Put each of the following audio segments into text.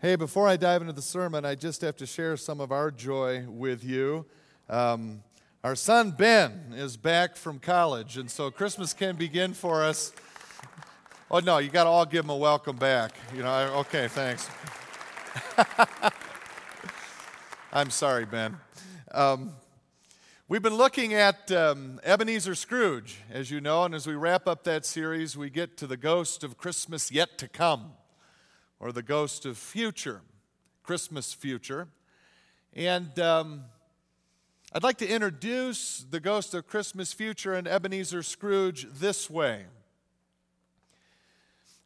Hey, before I dive into the sermon, I just have to share some of our joy with you. Um, our son Ben is back from college, and so Christmas can begin for us. Oh, no, you got to all give him a welcome back. You know, I, okay, thanks. I'm sorry, Ben. Um, we've been looking at um, Ebenezer Scrooge, as you know, and as we wrap up that series, we get to the ghost of Christmas yet to come or the ghost of future, Christmas future. And um, I'd like to introduce the ghost of Christmas future and Ebenezer Scrooge this way.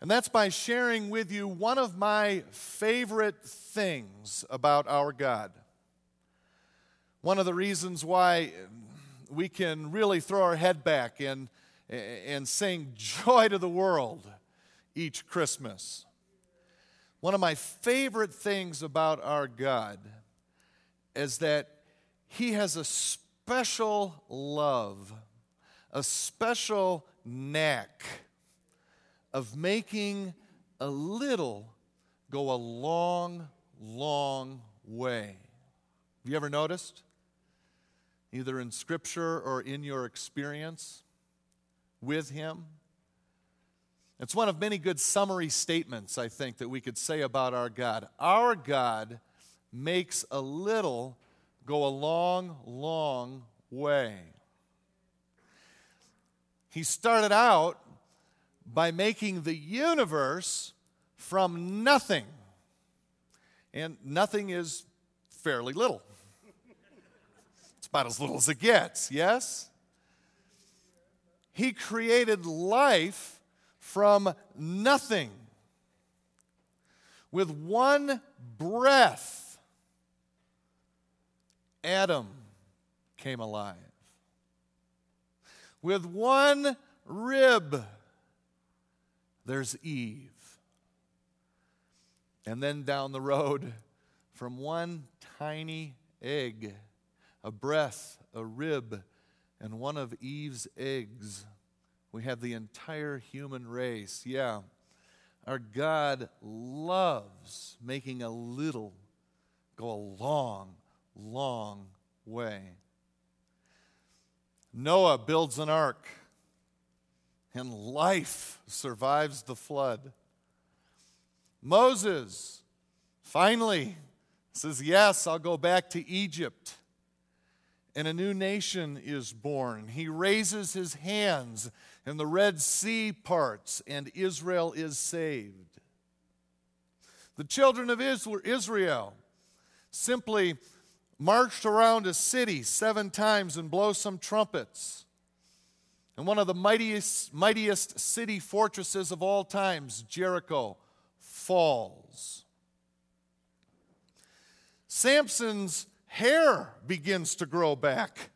And that's by sharing with you one of my favorite things about our God. One of the reasons why we can really throw our head back and, and sing joy to the world each Christmas. One of my favorite things about our God is that He has a special love, a special knack of making a little go a long, long way. Have you ever noticed? Either in Scripture or in your experience with Him? It's one of many good summary statements, I think, that we could say about our God. Our God makes a little go a long, long way. He started out by making the universe from nothing. And nothing is fairly little. It's about as little as it gets, yes? He created life from nothing. With one breath, Adam came alive. With one rib, there's Eve. And then down the road, from one tiny egg, a breath, a rib, and one of Eve's eggs, we have the entire human race. Yeah. Our God loves making a little go a long, long way. Noah builds an ark, and life survives the flood. Moses finally says, Yes, I'll go back to Egypt. And a new nation is born. He raises his hands and the Red Sea parts, and Israel is saved. The children of Israel simply marched around a city seven times and blow some trumpets. And one of the mightiest, mightiest city fortresses of all times, Jericho, falls. Samson's hair begins to grow back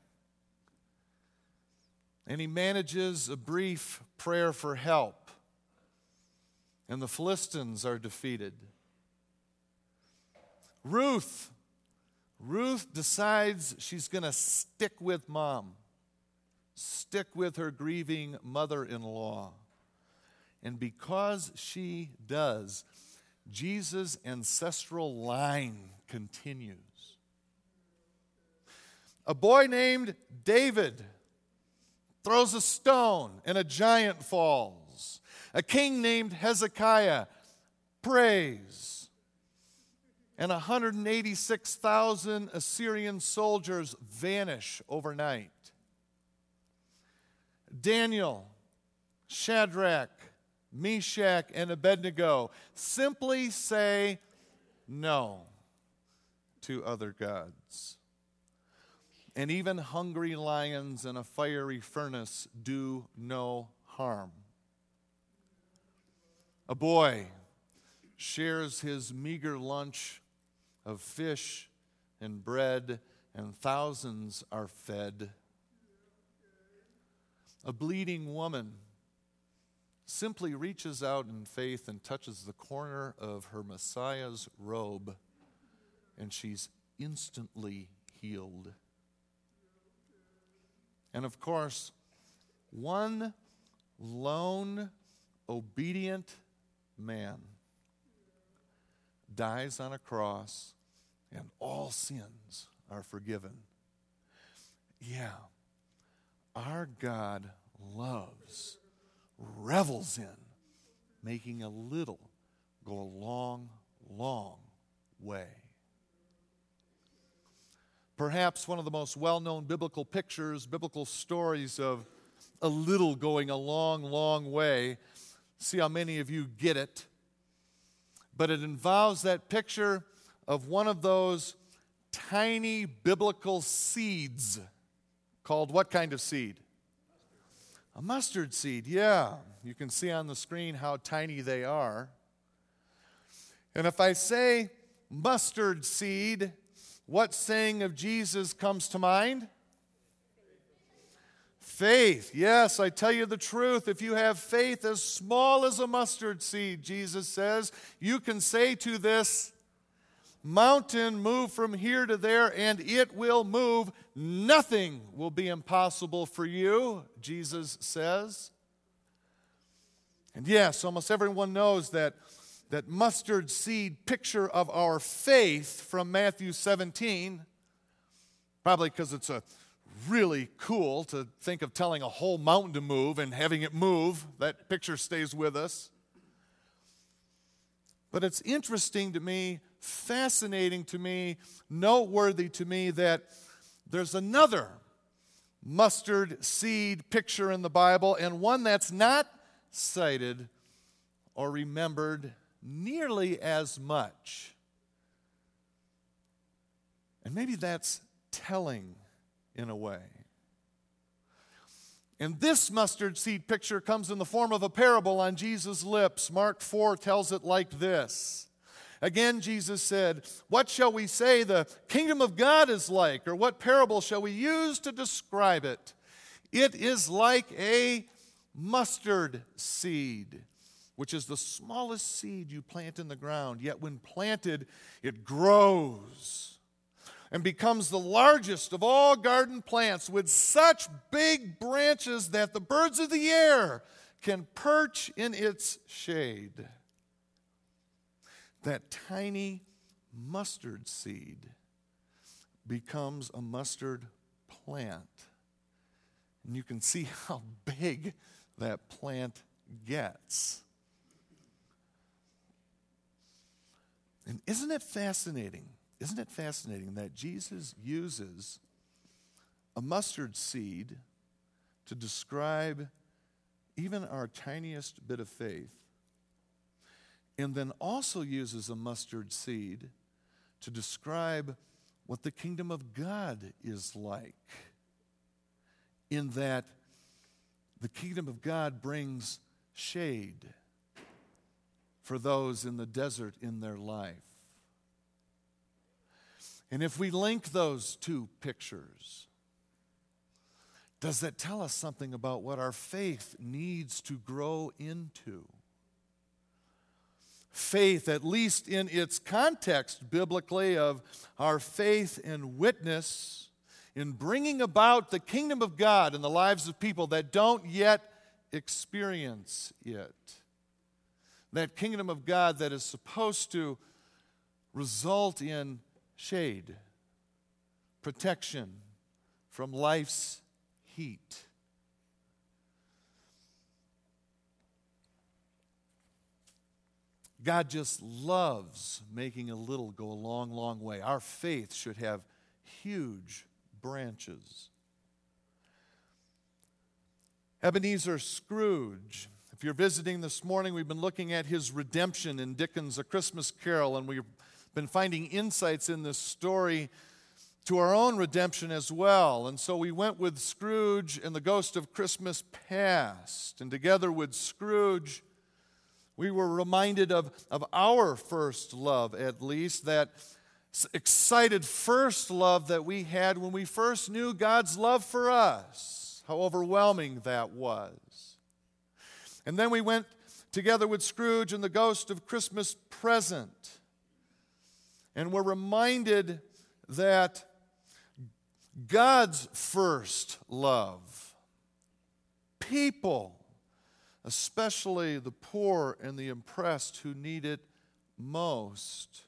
and he manages a brief prayer for help, and the Philistines are defeated. Ruth, Ruth decides she's going to stick with mom, stick with her grieving mother in law. And because she does, Jesus' ancestral line continues. A boy named David throws a stone, and a giant falls. A king named Hezekiah prays, and 186,000 Assyrian soldiers vanish overnight. Daniel, Shadrach, Meshach, and Abednego simply say no to other gods and even hungry lions in a fiery furnace do no harm. A boy shares his meager lunch of fish and bread, and thousands are fed. A bleeding woman simply reaches out in faith and touches the corner of her Messiah's robe, and she's instantly healed. And of course, one lone, obedient man dies on a cross, and all sins are forgiven. Yeah, our God loves, revels in making a little go a long, long way. Perhaps one of the most well known biblical pictures, biblical stories of a little going a long, long way. See how many of you get it. But it involves that picture of one of those tiny biblical seeds called what kind of seed? A mustard seed, yeah. You can see on the screen how tiny they are. And if I say mustard seed, what saying of Jesus comes to mind? Faith. Yes, I tell you the truth. If you have faith as small as a mustard seed, Jesus says, you can say to this mountain, move from here to there, and it will move. Nothing will be impossible for you, Jesus says. And yes, almost everyone knows that that mustard seed picture of our faith from Matthew 17, probably because it's a really cool to think of telling a whole mountain to move and having it move. That picture stays with us. But it's interesting to me, fascinating to me, noteworthy to me that there's another mustard seed picture in the Bible, and one that's not cited or remembered nearly as much. And maybe that's telling in a way. And this mustard seed picture comes in the form of a parable on Jesus' lips. Mark 4 tells it like this. Again, Jesus said, What shall we say the kingdom of God is like? Or what parable shall we use to describe it? It is like a mustard seed which is the smallest seed you plant in the ground, yet when planted, it grows and becomes the largest of all garden plants with such big branches that the birds of the air can perch in its shade. That tiny mustard seed becomes a mustard plant. And you can see how big that plant gets. And isn't it fascinating? Isn't it fascinating that Jesus uses a mustard seed to describe even our tiniest bit of faith, and then also uses a mustard seed to describe what the kingdom of God is like, in that the kingdom of God brings shade for those in the desert in their life. And if we link those two pictures, does that tell us something about what our faith needs to grow into? Faith, at least in its context biblically, of our faith and witness in bringing about the kingdom of God in the lives of people that don't yet experience it that kingdom of God that is supposed to result in shade, protection from life's heat. God just loves making a little go a long, long way. Our faith should have huge branches. Ebenezer Scrooge if you're visiting this morning, we've been looking at his redemption in Dickens' A Christmas Carol, and we've been finding insights in this story to our own redemption as well. And so we went with Scrooge and the Ghost of Christmas Past. And together with Scrooge, we were reminded of, of our first love, at least, that excited first love that we had when we first knew God's love for us, how overwhelming that was. And then we went together with Scrooge and the ghost of Christmas present. And we're reminded that God's first love, people, especially the poor and the oppressed who need it most,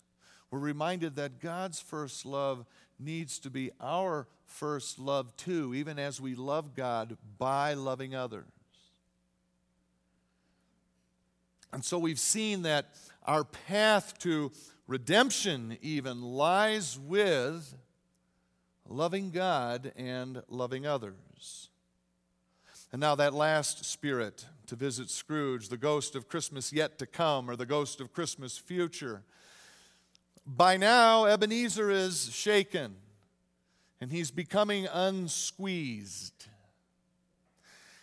we're reminded that God's first love needs to be our first love too, even as we love God by loving others. And so we've seen that our path to redemption even lies with loving God and loving others. And now, that last spirit to visit Scrooge, the ghost of Christmas yet to come, or the ghost of Christmas future. By now, Ebenezer is shaken and he's becoming unsqueezed.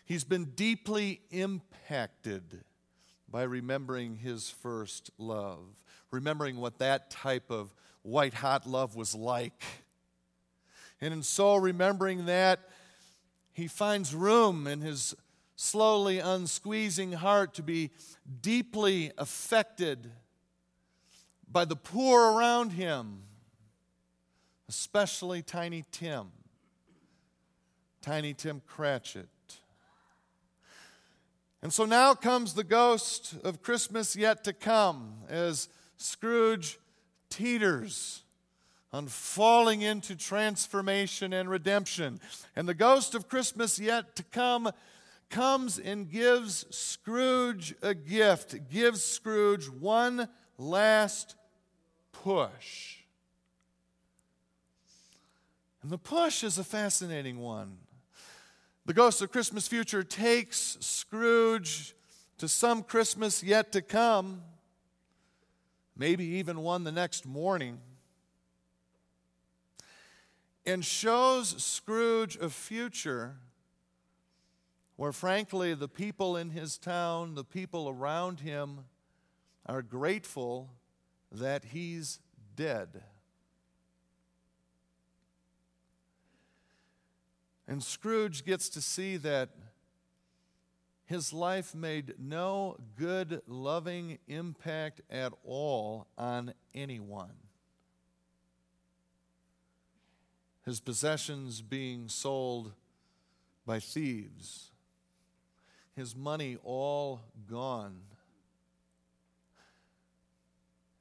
He's been deeply impacted by remembering his first love, remembering what that type of white hot love was like. And in so remembering that, he finds room in his slowly unsqueezing heart to be deeply affected by the poor around him especially Tiny Tim, Tiny Tim Cratchit. And so now comes the ghost of Christmas yet to come as Scrooge teeters on falling into transformation and redemption. And the ghost of Christmas yet to come comes and gives Scrooge a gift, gives Scrooge one last push. And the push is a fascinating one. The Ghost of Christmas Future takes Scrooge to some Christmas yet to come, maybe even one the next morning, and shows Scrooge a future where, frankly, the people in his town, the people around him, are grateful that he's dead. And Scrooge gets to see that his life made no good, loving impact at all on anyone. His possessions being sold by thieves, his money all gone.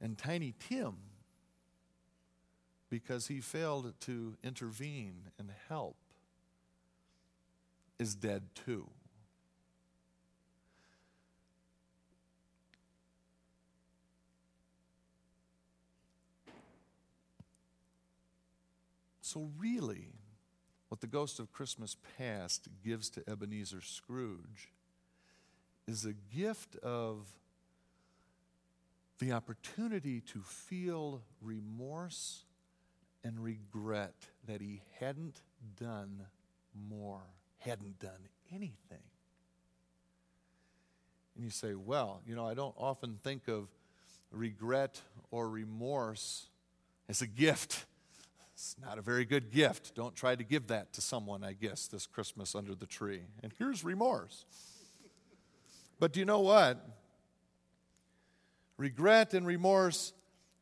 And Tiny Tim, because he failed to intervene and help is dead too. So, really, what the ghost of Christmas past gives to Ebenezer Scrooge is a gift of the opportunity to feel remorse and regret that he hadn't done more hadn't done anything. And you say, well, you know, I don't often think of regret or remorse as a gift. It's not a very good gift. Don't try to give that to someone, I guess, this Christmas under the tree. And here's remorse. But do you know what? Regret and remorse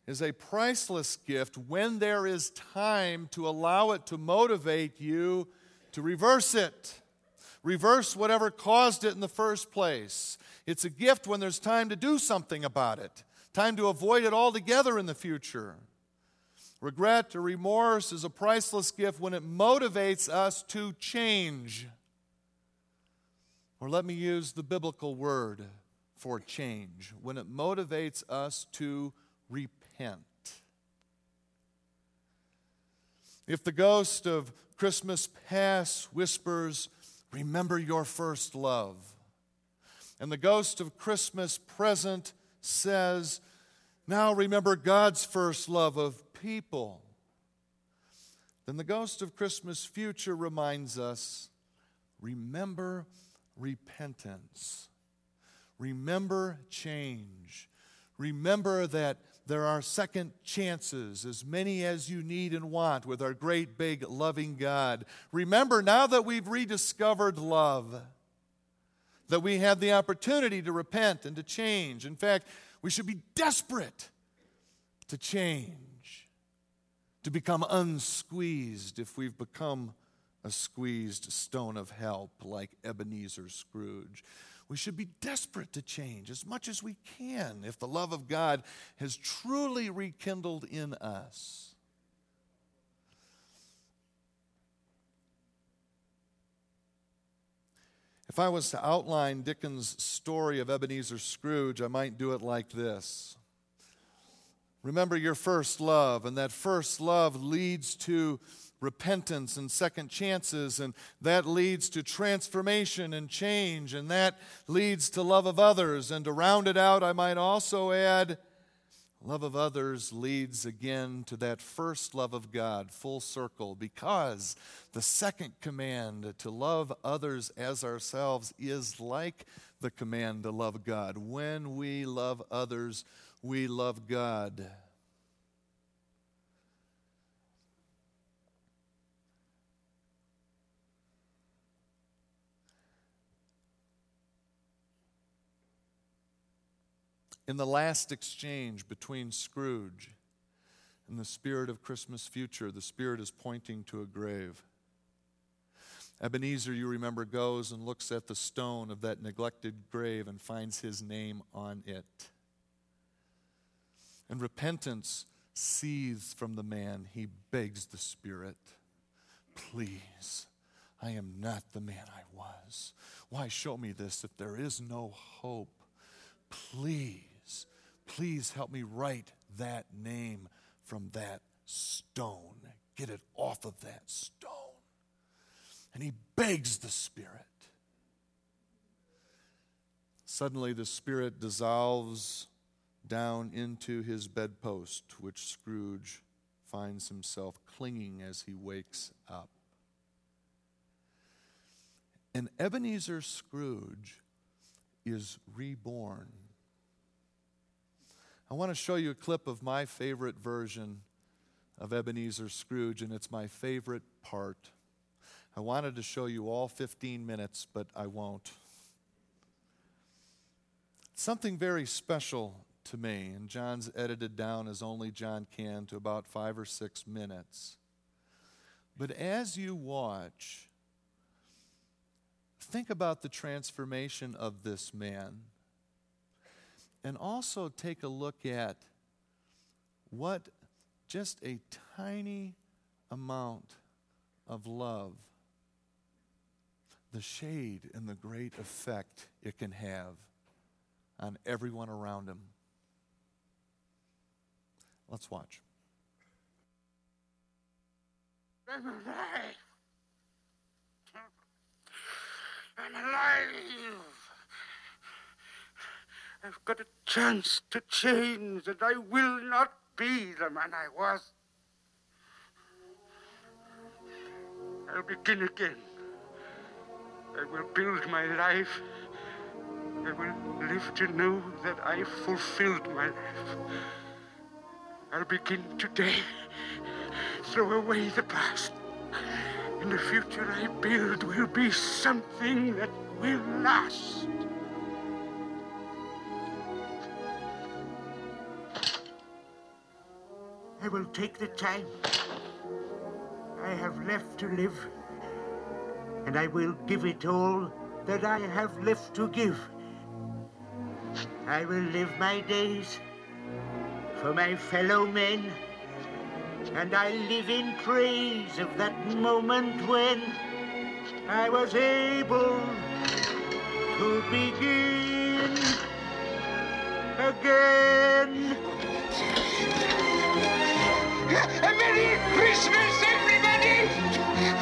is a priceless gift when there is time to allow it to motivate you to reverse it. Reverse whatever caused it in the first place. It's a gift when there's time to do something about it, time to avoid it altogether in the future. Regret or remorse is a priceless gift when it motivates us to change. Or let me use the biblical word for change when it motivates us to repent. If the ghost of Christmas past whispers, Remember your first love. And the ghost of Christmas present says, Now remember God's first love of people. Then the ghost of Christmas future reminds us remember repentance, remember change, remember that there are second chances, as many as you need and want, with our great, big, loving God. Remember, now that we've rediscovered love, that we have the opportunity to repent and to change. In fact, we should be desperate to change, to become unsqueezed if we've become a squeezed stone of help like Ebenezer Scrooge. We should be desperate to change as much as we can if the love of God has truly rekindled in us. If I was to outline Dickens' story of Ebenezer Scrooge, I might do it like this. Remember your first love, and that first love leads to repentance and second chances, and that leads to transformation and change, and that leads to love of others. And to round it out, I might also add love of others leads again to that first love of God, full circle, because the second command to love others as ourselves is like the command to love God. When we love others, we love God. in the last exchange between Scrooge and the spirit of Christmas future, the spirit is pointing to a grave. Ebenezer, you remember, goes and looks at the stone of that neglected grave and finds his name on it. And repentance seethes from the man. He begs the Spirit, Please, I am not the man I was. Why show me this if there is no hope? Please Please help me write that name from that stone. Get it off of that stone. And he begs the Spirit. Suddenly, the Spirit dissolves down into his bedpost, which Scrooge finds himself clinging as he wakes up. And Ebenezer Scrooge is reborn I want to show you a clip of my favorite version of Ebenezer Scrooge, and it's my favorite part. I wanted to show you all 15 minutes, but I won't. Something very special to me, and John's edited down as only John can to about five or six minutes. But as you watch, think about the transformation of this man and also take a look at what just a tiny amount of love, the shade and the great effect it can have on everyone around him. Let's watch. I'm alive. I'm alive. I've got a chance to change, and I will not be the man I was. I'll begin again. I will build my life. I will live to know that I fulfilled my life. I'll begin today. Throw away the past. And the future I build will be something that will last. I will take the time I have left to live, and I will give it all that I have left to give. I will live my days for my fellow men, and I live in praise of that moment when I was able to begin again. A Merry Christmas, everybody!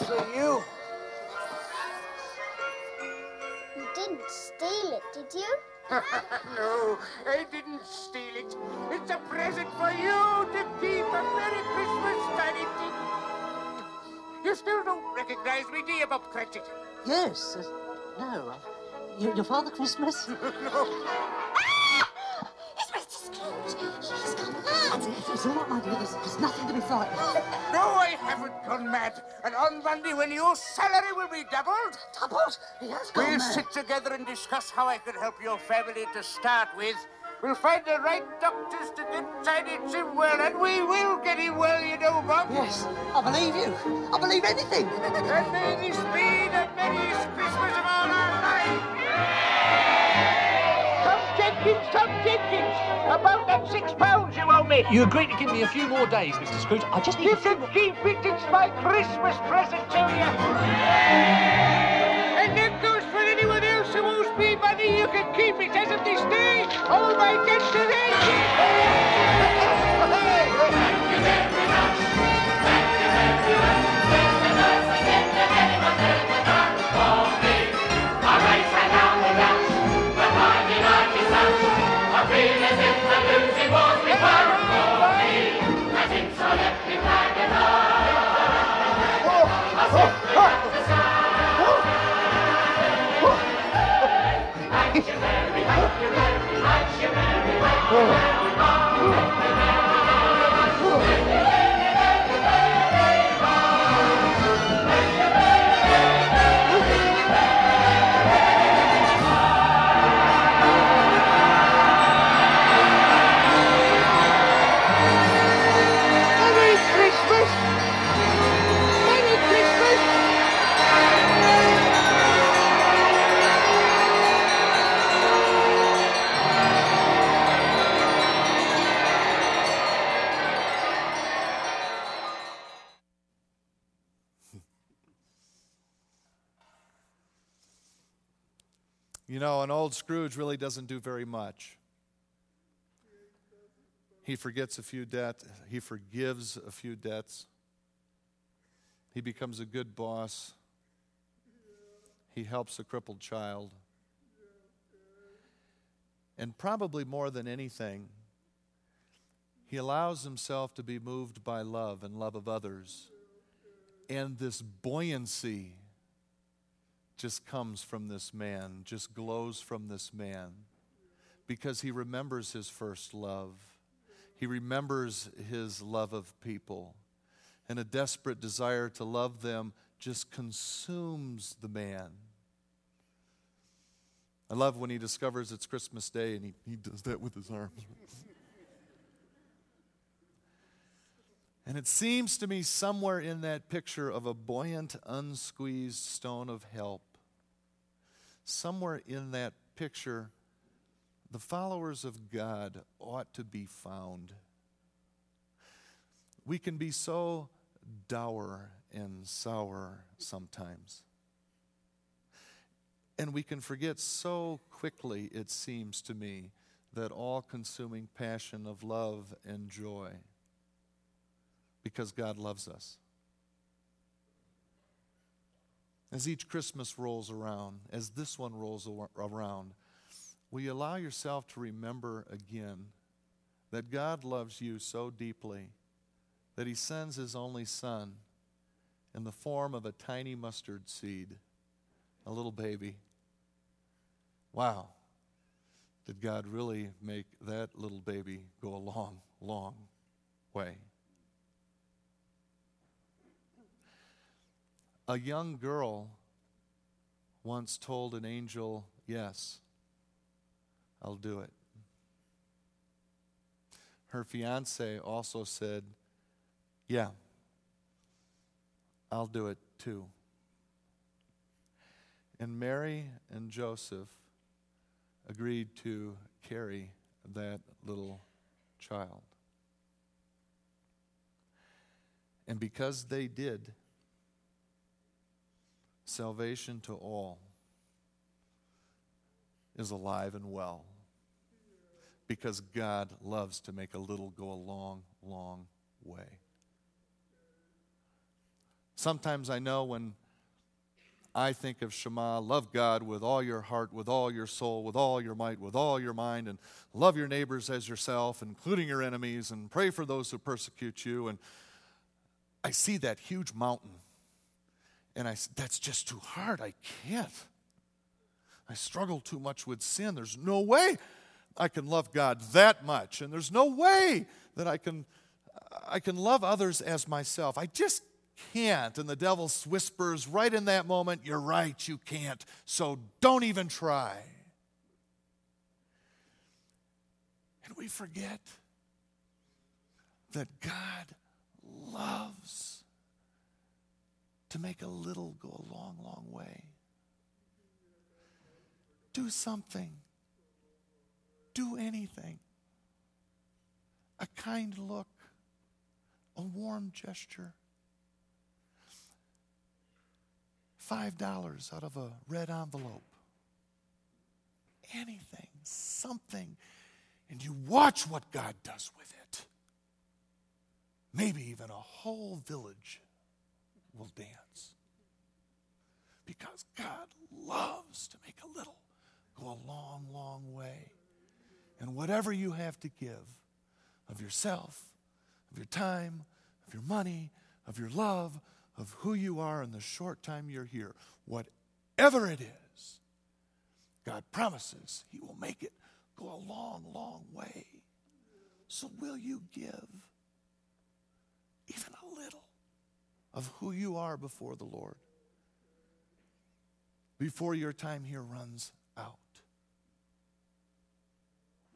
Is for you. You didn't steal it, did you? no, I didn't steal it. It's a present for you to keep a Merry Christmas, Tiny You still don't recognize me, do you, Bob Cratchit? Yes. Uh, no. Uh, your, your Father Christmas? no. Mad. It's all right, my dear. There's, there's nothing to be frightened of. No, I haven't gone mad. And on Monday, when your salary will be doubled, Doubled? He has gone we'll mad. sit together and discuss how I can help your family to start with. We'll find the right doctors to get Tiny Tim well, and we will get him well, you know, Bob. Yes, I believe you. I believe anything. And may this be the merriest Christmas of all our lives. Tom Jenkins, Tom Jenkins, about that six pounds you owe me. You agreed to give me a few more days, Mr. Scrooge. I just need You a few can more... keep it. It's my Christmas present to you. And that goes for anyone else who owes me money. You can keep it as of this day. All my debts are Merry Scrooge really doesn't do very much. He forgets a few debts, he forgives a few debts. He becomes a good boss. He helps a crippled child. And probably more than anything, he allows himself to be moved by love and love of others. And this buoyancy just comes from this man, just glows from this man, because he remembers his first love. He remembers his love of people. And a desperate desire to love them just consumes the man. I love when he discovers it's Christmas Day and he, he does that with his arms. And it seems to me somewhere in that picture of a buoyant, unsqueezed stone of help, somewhere in that picture, the followers of God ought to be found. We can be so dour and sour sometimes. And we can forget so quickly, it seems to me, that all consuming passion of love and joy because God loves us. As each Christmas rolls around, as this one rolls around, will you allow yourself to remember again that God loves you so deeply that He sends His only Son in the form of a tiny mustard seed, a little baby? Wow. Did God really make that little baby go a long, long way? A young girl once told an angel, Yes, I'll do it. Her fiance also said, Yeah, I'll do it too. And Mary and Joseph agreed to carry that little child. And because they did, salvation to all is alive and well. Because God loves to make a little go a long, long way. Sometimes I know when I think of Shema, love God with all your heart, with all your soul, with all your might, with all your mind, and love your neighbors as yourself, including your enemies, and pray for those who persecute you. And I see that huge mountain, and I said, that's just too hard. I can't. I struggle too much with sin. There's no way I can love God that much, and there's no way that I can I can love others as myself. I just can't. And the devil whispers right in that moment, You're right, you can't. So don't even try. And we forget that God loves to make a little go a long, long way. Do something, do anything. A kind look, a warm gesture $5 out of a red envelope. Anything, something. And you watch what God does with it. Maybe even a whole village will dance. Because God loves to make a little go a long, long way. And whatever you have to give of yourself, of your time, of your money, of your love, of who you are in the short time you're here, whatever it is, God promises He will make it go a long, long way. So, will you give even a little of who you are before the Lord before your time here runs out?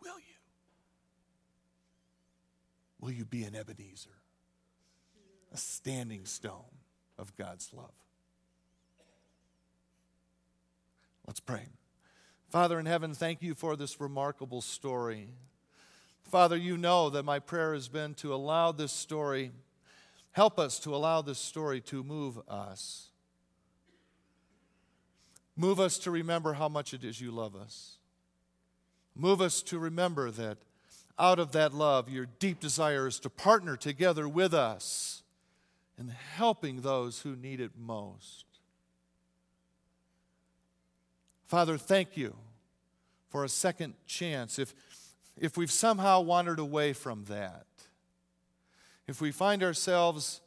Will you? Will you be an Ebenezer, a standing stone? of God's love. Let's pray. Father in heaven, thank you for this remarkable story. Father, you know that my prayer has been to allow this story, help us to allow this story to move us. Move us to remember how much it is you love us. Move us to remember that out of that love, your deep desire is to partner together with us in helping those who need it most. Father, thank you for a second chance. If, if we've somehow wandered away from that, if we find ourselves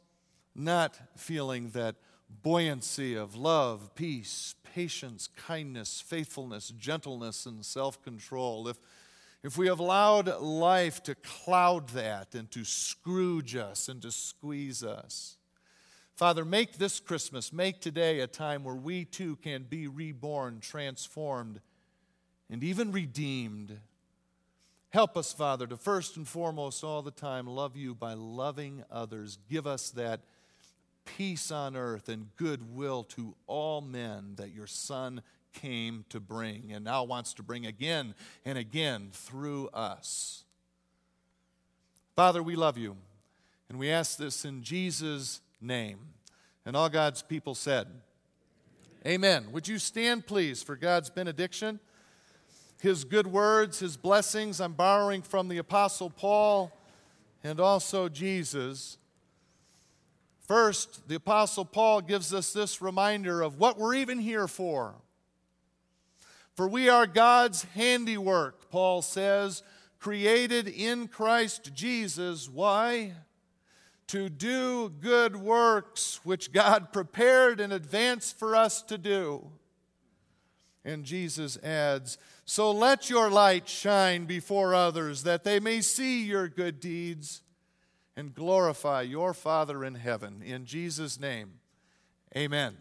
not feeling that buoyancy of love, peace, patience, kindness, faithfulness, gentleness, and self control, if if we have allowed life to cloud that and to scrooge us and to squeeze us, Father, make this Christmas, make today a time where we too can be reborn, transformed, and even redeemed. Help us, Father, to first and foremost all the time love you by loving others. Give us that peace on earth and goodwill to all men that your Son came to bring and now wants to bring again and again through us. Father, we love you, and we ask this in Jesus' name. And all God's people said, Amen. Would you stand, please, for God's benediction? His good words, his blessings, I'm borrowing from the Apostle Paul and also Jesus. First, the Apostle Paul gives us this reminder of what we're even here for. For we are God's handiwork, Paul says, created in Christ Jesus. Why? To do good works which God prepared in advance for us to do. And Jesus adds, So let your light shine before others, that they may see your good deeds and glorify your Father in heaven. In Jesus' name, amen. amen.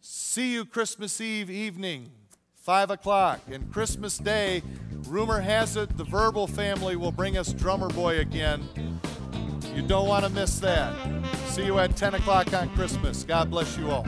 See you Christmas Eve evening. 5 o'clock. And Christmas Day, rumor has it the Verbal family will bring us Drummer Boy again. You don't want to miss that. See you at 10 o'clock on Christmas. God bless you all.